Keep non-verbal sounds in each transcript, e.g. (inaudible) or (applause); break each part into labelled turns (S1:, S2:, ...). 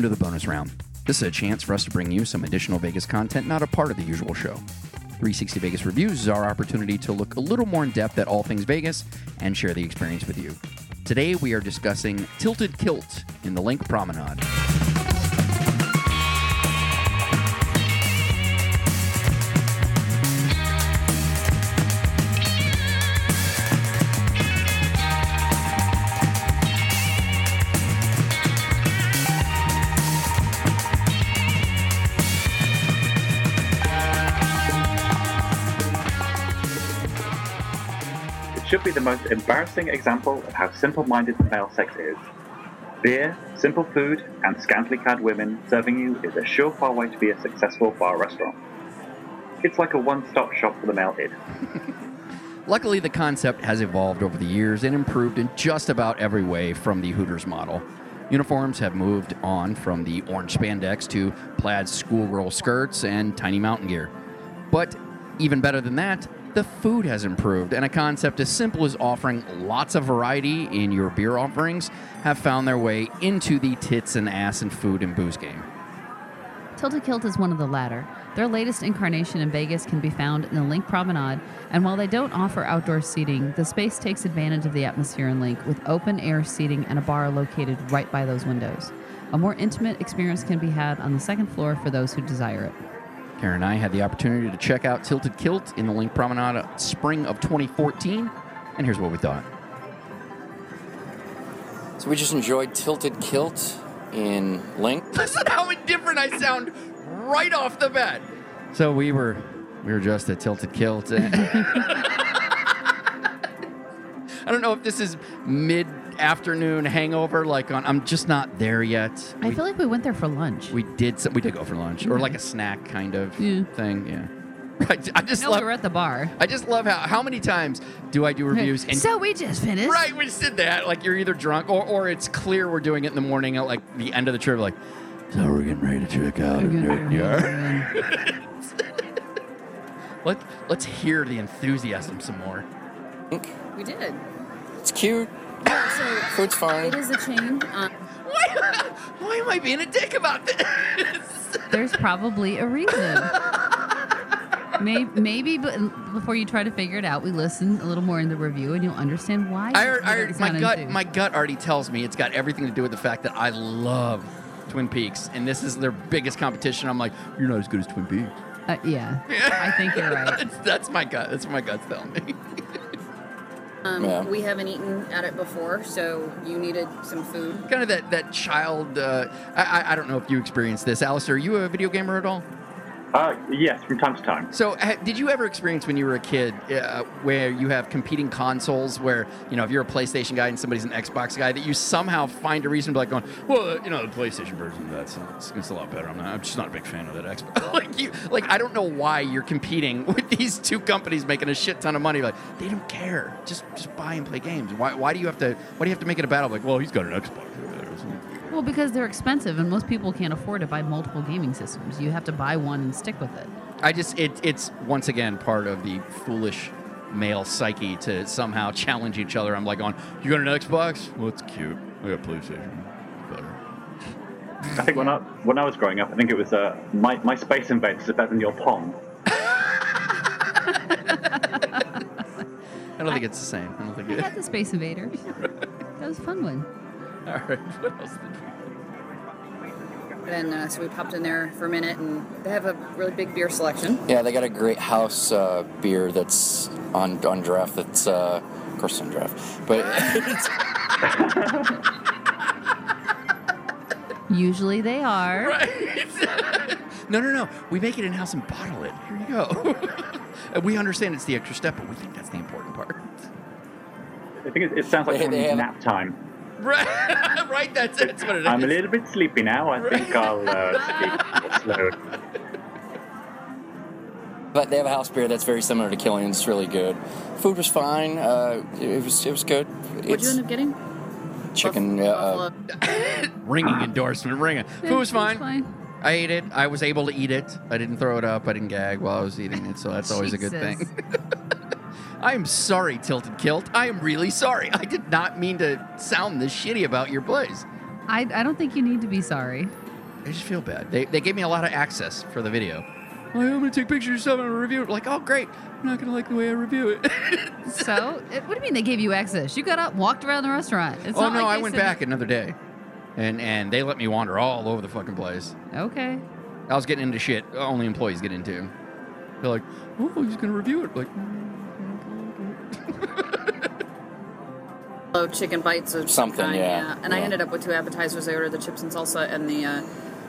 S1: Welcome to the bonus round. This is a chance for us to bring you some additional Vegas content not a part of the usual show. 360 Vegas Reviews is our opportunity to look a little more in depth at all things Vegas and share the experience with you. Today we are discussing Tilted Kilt in the Linq Promenade.
S2: Be the most embarrassing example of how simple minded the male sex is. Beer, simple food, and scantily clad women serving you is a surefire way to be a successful bar restaurant. It's like a one stop shop for the male id. (laughs)
S1: Luckily, the concept has evolved over the years and improved in just about every way from the Hooters model. Uniforms have moved on from the orange spandex to plaid schoolgirl skirts and tiny mountain gear. But even better than that, the food has improved, and a concept as simple as offering lots of variety in your beer offerings have found their way into the tits and ass and food and booze game.
S3: Tilted Kilt is one of the latter. Their latest incarnation in Vegas can be found in the Linq Promenade, and while they don't offer outdoor seating, the space takes advantage of the atmosphere in Linq with open air seating and a bar located right by those windows. A more intimate experience can be had on the second floor for those who desire it.
S1: Karen and I had the opportunity to check out Tilted Kilt in the Linq Promenade spring of 2014, and here's what we thought.
S4: So we just enjoyed Tilted Kilt in Linq. (laughs)
S1: Listen how indifferent I sound right off the bat. So we were we were just at Tilted Kilt. (laughs) I don't know if this is mid afternoon hangover. Like on, I'm just not there yet.
S3: I
S1: we,
S3: feel like we went there for lunch.
S1: we did some, we did go for lunch or like a snack kind of
S3: Yeah.
S1: thing. Yeah. (laughs) I, I just
S3: no,
S1: love
S3: we were at the bar.
S1: I just love how how many times do I do reviews and
S3: so we just finished.
S1: Right, we just did that. Like you're either drunk or, or it's clear we're doing it in the morning at like the end of the trip. Like, so we're getting ready to check out. Yeah. (laughs) Let let's hear the enthusiasm some more.
S5: We did.
S4: It's cute. (coughs)
S5: So
S4: Food's fine.
S5: it is a chain. Um,
S1: Why, (laughs) why am I being a dick about this?
S3: There's probably a reason. maybe, maybe, but before you try to figure it out, we listen a little more in the review, and you'll understand why.
S1: I,
S3: it
S1: I already- my gut my gut already tells me it's got everything to do with the fact that I love Twin Peaks and this is their biggest competition. I'm like, you're not as good as Twin Peaks.
S3: Uh, yeah, (laughs) I think you're right.
S1: that's, that's my gut. That's what my gut's telling me.
S5: Um,
S4: Yeah.
S5: We haven't eaten at it before, so you needed some food.
S1: kind of that that child. Uh, I I- I don't know if you experienced this, Alistair. Are you a video gamer at all?
S2: Uh, yes, from time to time.
S1: So, ha- did you ever experience when you were a kid uh, where you have competing consoles, where you know if you're a PlayStation guy and somebody's an Xbox guy, that you somehow find a reason to be like going, well, you know, the PlayStation version of that's it's, it's a lot better. I'm not. I'm just not a big fan of that Xbox. (laughs) like you, like I don't know why you're competing (laughs) with these two companies making a shit ton of money. Like they don't care. Just just buy and play games. Why why do you have to why do you have to make it a battle? Like, well, he's got an Xbox over there. isn't he?
S3: Well, because they're expensive, and most people can't afford to buy multiple gaming systems. You have to buy one and stick with it.
S1: I just it it's once again part of the foolish male psyche to somehow (laughs) challenge each other. I'm like on, you got an Xbox? Well, it's cute. I got PlayStation. Better.
S2: I think when I when I was growing up, I think it was uh, my my Space Invaders is better than your Pong. (laughs) (laughs)
S1: I don't think it's the same. I don't think
S3: I
S1: it.
S3: had the Space Invaders. that was a fun one. (laughs)
S1: All right. What else did we?
S5: And uh, so we popped in there for a minute, and they have a really big beer selection.
S4: Yeah, they got a great house uh, beer that's on on draft. That's uh, of course on draft, but it's, (laughs)
S3: Usually they are.
S1: Right. (laughs) no, no, no. We make it in house and bottle it. Here you go. We understand it's the extra step, but we think that's the important part.
S2: I think it, it sounds like
S4: They- they
S2: someone's
S4: have-
S2: nap time.
S1: Right. (laughs) right. That's that's what it is.
S2: I'm a little bit sleepy now. I think I'll uh, (laughs) sleep slow.
S4: but they have a house beer that's very similar to Killian's. It's really good. Food was fine. Uh, it was it was good.
S5: What'd you end up getting?
S4: chicken.
S5: Buff-
S4: Uh,
S5: buffalo. (laughs)
S1: ringing endorsement. Ringing. Food was
S3: It's
S1: fine. I ate it. I was able to eat it. I didn't throw it up. I didn't gag while I was eating it, so that's always a good thing. I am sorry, Tilted Kilt. I am really sorry. I did not mean to sound this shitty about your place.
S3: I, I don't think you need to be sorry.
S1: I just feel bad. They, they gave me a lot of access for the video. Like, I'm gonna take pictures of stuff and review it. Like, oh great, I'm not gonna like the way I review it. (laughs)
S3: So, it, what do you mean they gave you access? You got up, walked around the restaurant. It's
S1: oh no,
S3: like
S1: I went
S3: said-
S1: back another day, and and they let me wander all over the fucking place.
S3: Okay.
S1: I was getting into shit only employees get into. They're like, oh, he's gonna review it. Like,
S5: Low (laughs) chicken bites of
S4: Something,
S5: kind,
S4: yeah.
S5: And I ended up with two appetizers. I ordered the chips and salsa and the uh,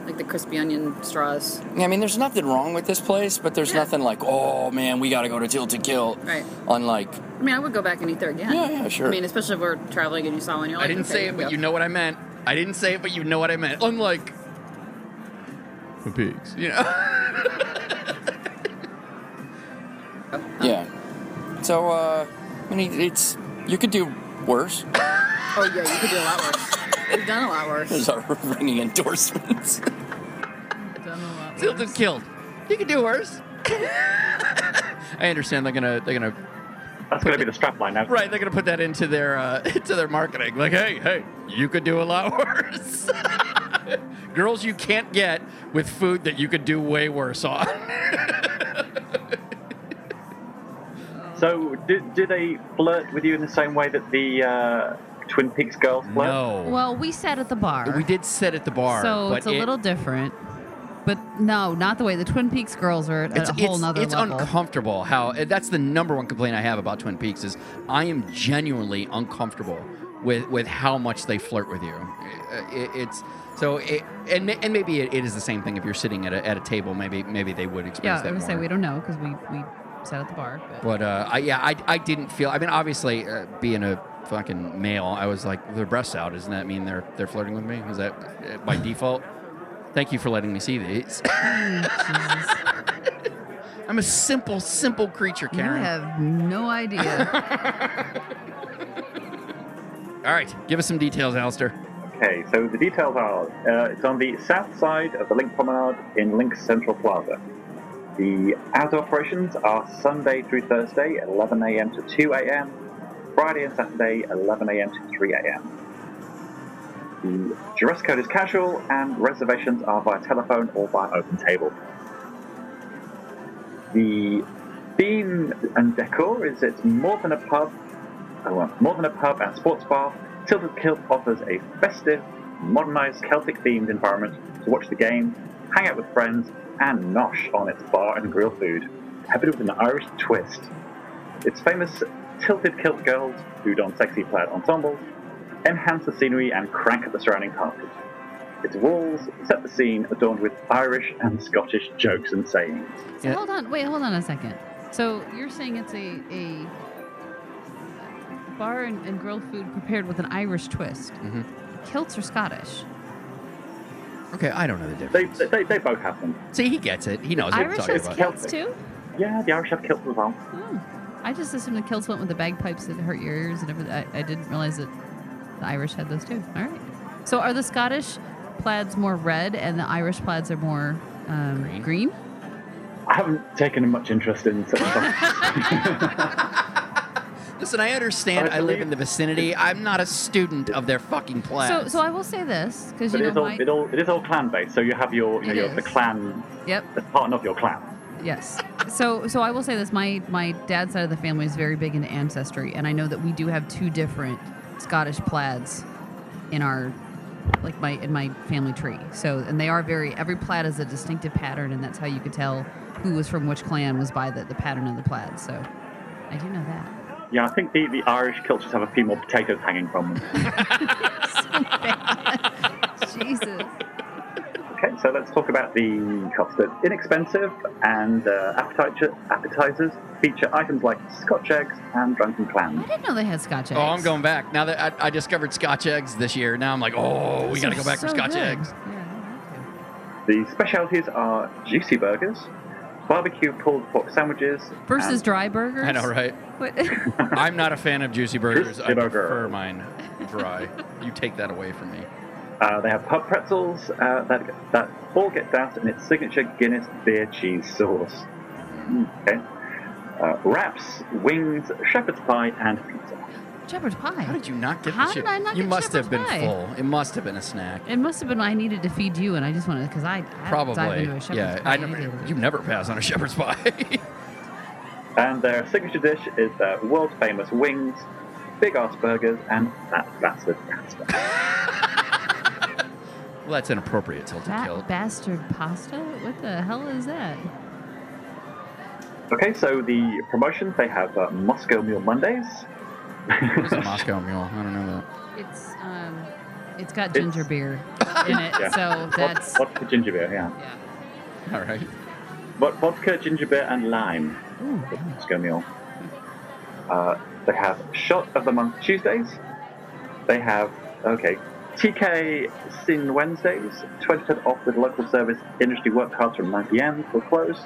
S5: like the crispy onion straws.
S4: Yeah, I mean, there's nothing wrong with this place, but there's
S5: Yeah.
S4: nothing like, oh man, we got to go to Tilted Kilt.
S5: Right.
S4: Unlike,
S5: I mean, I would go back and eat there again.
S4: Yeah, yeah, sure.
S5: I mean, especially if we're traveling and you saw one. You're
S1: I didn't
S5: okay,
S1: say it, but
S5: go.
S1: you know what I meant. I didn't say it, but you know what I meant. Unlike the pigs, (laughs) you know.
S4: So, uh, I mean, it's you could do worse. (laughs)
S5: Oh yeah, you could do a lot worse. We've done a lot worse.
S4: Those are (laughs) ringing endorsements.
S5: Done a lot
S1: Tilted
S5: worse.
S1: killed. You could do worse. (laughs) I understand they're gonna they're gonna
S2: That's going to be the strapline now.
S1: right they're gonna put that into their uh, into their marketing. Like, hey, hey, you could do a lot worse. Girls you can't get with food that you could do way worse on.
S2: So, do, did they flirt with you in the same way that the uh, Twin Peaks girls flirt?
S1: no.
S3: Well, we sat at the bar.
S1: we did sit at the bar,
S3: So
S1: but
S3: it's a
S1: it-
S3: little different. But no, not the way. The Twin Peaks girls are at
S1: it's,
S3: a whole
S1: it's,
S3: nother
S1: it's
S3: level.
S1: uncomfortable how that's the number one complaint i have about twin peaks is i am genuinely uncomfortable with with how much they flirt with you Uh, it, it's so it, and, ma- and maybe it, it is the same thing if you're sitting at a, at a table maybe maybe they would
S3: yeah,
S1: experience
S3: I
S1: that
S3: would say we don't know because we, we sat at the bar. But.
S1: but uh, I, yeah I, I didn't feel i mean obviously uh, being a fucking male i was like their breasts out doesn't that mean they're they're flirting with me is that uh, by (laughs) default thank you for letting me see these (laughs) i'm a simple simple creature
S3: You
S1: karen
S3: have no idea. (laughs)
S1: all right give us some details alistair
S2: Okay, so the details are uh, it's on the south side of the Linq Promenade in Linq Central Plaza. The of operations are Sunday through Thursday, 11 a.m. to 2 a.m., Friday and Saturday, 11 a.m. to 3 a.m. The dress code is casual, and reservations are via telephone or by open table. The theme and decor is it's more than a pub, oh, well, more than a pub and sports bar. Tilted Kilt offers a festive, modernized Celtic-themed environment to watch the game, hang out with friends, and nosh on its bar and grill food, peppered with an Irish twist. Its famous Tilted Kilt girls, who don sexy plaid ensembles, enhance the scenery and crank up the surrounding party. Its walls set the scene adorned with Irish and Scottish jokes and sayings.
S3: So
S1: Yeah.
S3: hold on, wait, hold on a second. So you're saying it's a a bar and, and grilled food prepared with an Irish twist.
S1: Mhm.
S3: Kilts are Scottish.
S1: Okay, I don't know the
S2: They,
S1: difference.
S2: they, they both have them.
S1: See, he gets it. He knows
S3: Irish
S1: what I'm
S3: has
S1: talking about.
S3: kilts too.
S2: Yeah, the Irish have kilts as well.
S3: Oh, I just assumed the kilts went with the bagpipes that hurt your ears and everything. I, I didn't realize that the Irish had those too. All right. So are the Scottish plaids more red and the Irish plaids are more um,
S1: Green.
S3: green?
S2: I haven't taken much interest in such stuff. (laughs) (laughs)
S1: Listen, I understand.
S2: I
S1: I live in the vicinity. I'm not a student of their fucking plans.
S3: So, so I will say this because
S2: But
S3: you
S2: it
S3: know
S2: is, all,
S3: my
S2: it, all, it is all clan based, so you have your, you
S3: It
S2: know, your the
S3: is.
S2: clan
S3: yep
S2: as part of your clan.
S3: Yes. So so I will say this: my my dad's side of the family is very big into ancestry, and I know that we do have two different Scottish plaids in our like my in my family tree. So and they are very every plaid is a distinctive pattern, and that's how you could tell who was from which clan was by the, the pattern of the plaid. So I do know that.
S2: Yeah, I think the, the Irish kilts just have a few more potatoes hanging from them. (laughs)
S3: Jesus.
S2: Okay, so let's talk about the cost. They're inexpensive, and uh, appetizer, appetizers feature items like Scotch eggs and drunken clams.
S3: I didn't know they had Scotch eggs.
S1: oh, I'm going back now that I, I discovered Scotch eggs this year. Now I'm like, oh, we got to go back for Scotch
S3: good.
S1: eggs.
S3: Yeah,
S2: The specialties are juicy burgers, barbecue pulled pork sandwiches.
S3: Versus
S2: and-
S3: dry burgers.
S1: I know, right?
S3: What? (laughs)
S1: I'm not a fan of juicy burgers. I
S2: burger.
S1: prefer mine dry. You take that away from me.
S2: Uh, they have pub pretzels uh, that that all get doused in its signature Guinness beer cheese sauce. Okay. Uh, wraps, wings, shepherd's pie, and pizza.
S3: Shepherd's pie.
S1: How did you not get
S3: How
S1: the
S3: did
S1: ship-
S3: I not
S1: You
S3: get
S1: must have been
S3: pie?
S1: full. It must have been a snack.
S3: It must have been I needed to feed you, and I just wanted because I, I dive
S1: Probably.
S3: into a shepherd's
S1: Yeah,
S3: pie.
S1: I never, you've never pass on a shepherd's pie. (laughs)
S2: And their signature dish is their world famous wings, big ass burgers, and that bastard pasta. (laughs)
S1: well, that's inappropriate, Tilted
S3: That
S1: Kilt.
S3: bastard pasta? What the hell is that?
S2: Okay, so the promotions they have uh, Moscow Mule Mondays.
S1: What is a (laughs) Moscow Mule? I don't know that.
S3: It's um, it's got
S2: It's-
S3: ginger beer in it,
S2: Yeah.
S3: so that's
S2: Vod- vodka ginger beer, yeah.
S3: yeah.
S1: All right.
S2: Vod- Vodka, ginger beer, and lime.
S3: Ooh,
S2: for Moscow Mule. Uh, they have Shot of the Month Tuesdays. They have, okay, TK Sin Wednesdays, 20% off with local service industry work cards from 9 pm till close.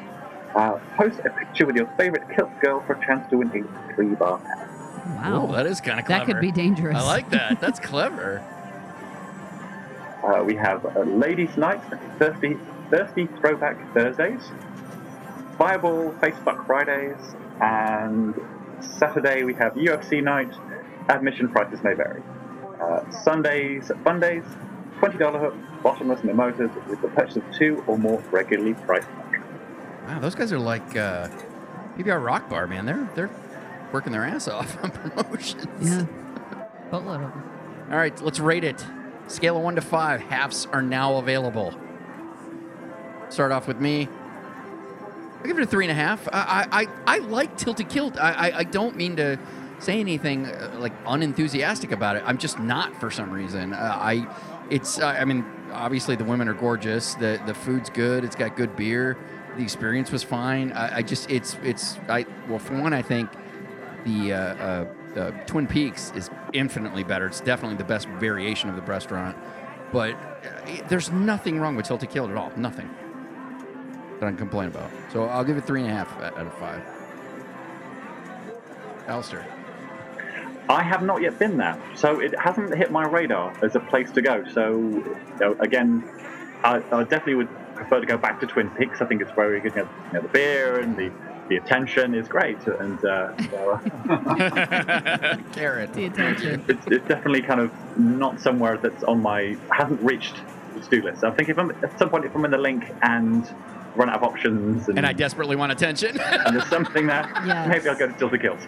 S2: Uh, post a picture with your favorite kilt girl for a chance to win a free bar pass.
S3: Wow.
S1: Ooh, that is kind of clever.
S3: that could be dangerous.
S1: I like that. (laughs) That's clever.
S2: Uh, we have uh, Ladies Night, Thirsty, Thirsty Throwback Thursdays, Fireball Facefuck Fridays, and Saturday we have UFC Night. Admission prices may vary. Uh, Sundays, Fun Days, $20 hook, bottomless mimosas with the purchase of two or more regularly priced.
S1: Wow, those guys are like uh, PBR Rock Bar, man. They're they're working their ass off on (laughs) promotions.
S3: Yeah. (laughs) Boatload of them.
S1: All right, let's rate it. Scale of one to five. Halves are now available. Start off with me. I give it a three and a half. I I, I, I like Tilted Kilt. I, I I don't mean to say anything uh, like unenthusiastic about it. I'm just not for some reason. Uh, I it's uh, I mean obviously the women are gorgeous. The the food's good. It's got good beer. The experience was fine. I, I just it's it's I well for one I think the uh, uh, uh, Twin Peaks is infinitely better. It's definitely the best variation of the restaurant. But uh, there's nothing wrong with Tilted Kilt at all. Nothing that I can complain about. So I'll give it three and a half out of five. Alistair.
S2: I have not yet been there, so it hasn't hit my radar as a place to go. So, you know, again, I, I definitely would prefer to go back to Twin Peaks. I think it's very good. Know, you know, the beer and the, the attention is great, and uh, so, uh,
S1: Carrot.
S3: The attention.
S2: it's, it's definitely kind of not somewhere that's on my hasn't reached the to-do list. So I think if I'm at some point if I'm in the Linq and run out of options and,
S1: And I desperately want attention. (laughs)
S2: and there's something there, (laughs)
S3: Yes.
S2: maybe I'll go to Tilted Kills.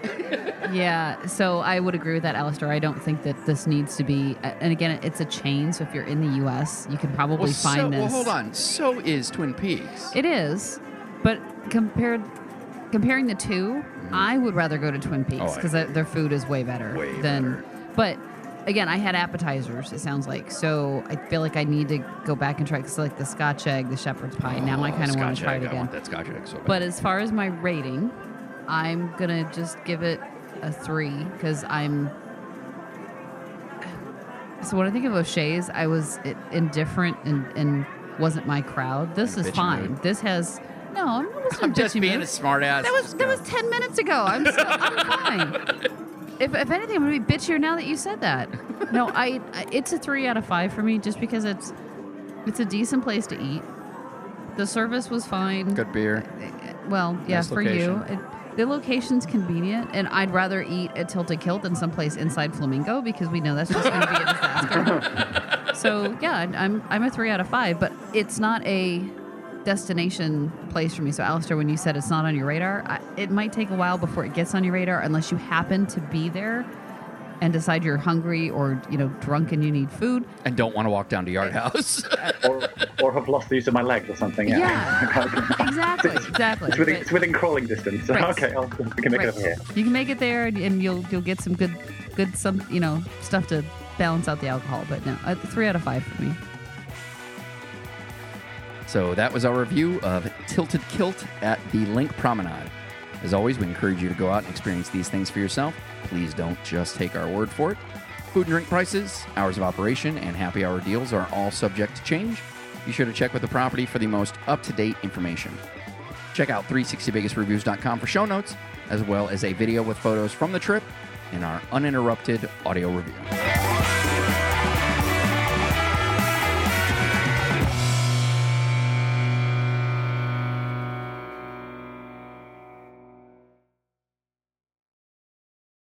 S3: Yeah, so I would agree with that, Alistair. I don't think that this needs to be, and again, it's a chain. So if you're in the U.S., you can probably
S1: well,
S3: find
S1: so,
S3: this.
S1: well, hold on. So is Twin Peaks.
S3: It is, but compared comparing the 2 I would rather go to Twin Peaks
S1: Mm-hmm. Oh,
S3: because their food is way better
S1: Way
S3: than.
S1: better.
S3: But again, I had appetizers. It sounds like so. I feel like I need to go back and try because like the Scotch egg, the shepherd's pie. now I
S1: Oh,
S3: kind of want to try it
S1: I
S3: again.
S1: want that Scotch egg so bad.
S3: But as far as my rating, I'm gonna just give it a three because I'm. So when I think of O'Shea's, I was indifferent and, and wasn't my crowd. This is fine.
S1: mood.
S3: This has no. I'm, not
S1: I'm just being a smart ass.
S3: That was that was ten minutes ago. I'm still, I'm (laughs) fine. If, if anything, I'm gonna be bitchier now that you said that. No, I, I it's a three out of five for me just because it's it's a decent place to eat. The service was fine.
S1: good beer.
S3: Well, yeah,
S1: Nice
S3: for you. It, the location's convenient, and I'd rather eat at Tilted Kilt than someplace inside Flamingo because we know that's just going to be a (laughs) disaster. so yeah, I'm I'm a three out of five, but it's not a destination place for me. So Alistair, when you said it's not on your radar, I, it might take a while before it gets on your radar unless you happen to be there and decide you're hungry or you know drunk and you need food.
S1: And don't want to walk down to Yard (laughs) House.
S2: or, or have lost the use of my legs or something. Yeah.
S3: Yeah, (laughs) exactly, exactly.
S2: it's, within,
S3: But-
S2: it's within crawling distance. (laughs)
S3: Right.
S2: Okay, I'll, we can make
S3: Right.
S2: it over here.
S3: You can make it there, and, and you'll you'll get some good good some you know stuff to balance out the alcohol. But no, uh, three out of five for me.
S1: So that was our review of Tilted Kilt at the Linq Promenade. As always, we encourage you to go out and experience these things for yourself. Please don't just take our word for it. Food and drink prices, hours of operation, and happy hour deals are all subject to change. Be sure to check with the property for the most up to date information. Check out 360vegasreviews.com for show notes, as well as a video with photos from the trip and our uninterrupted audio review.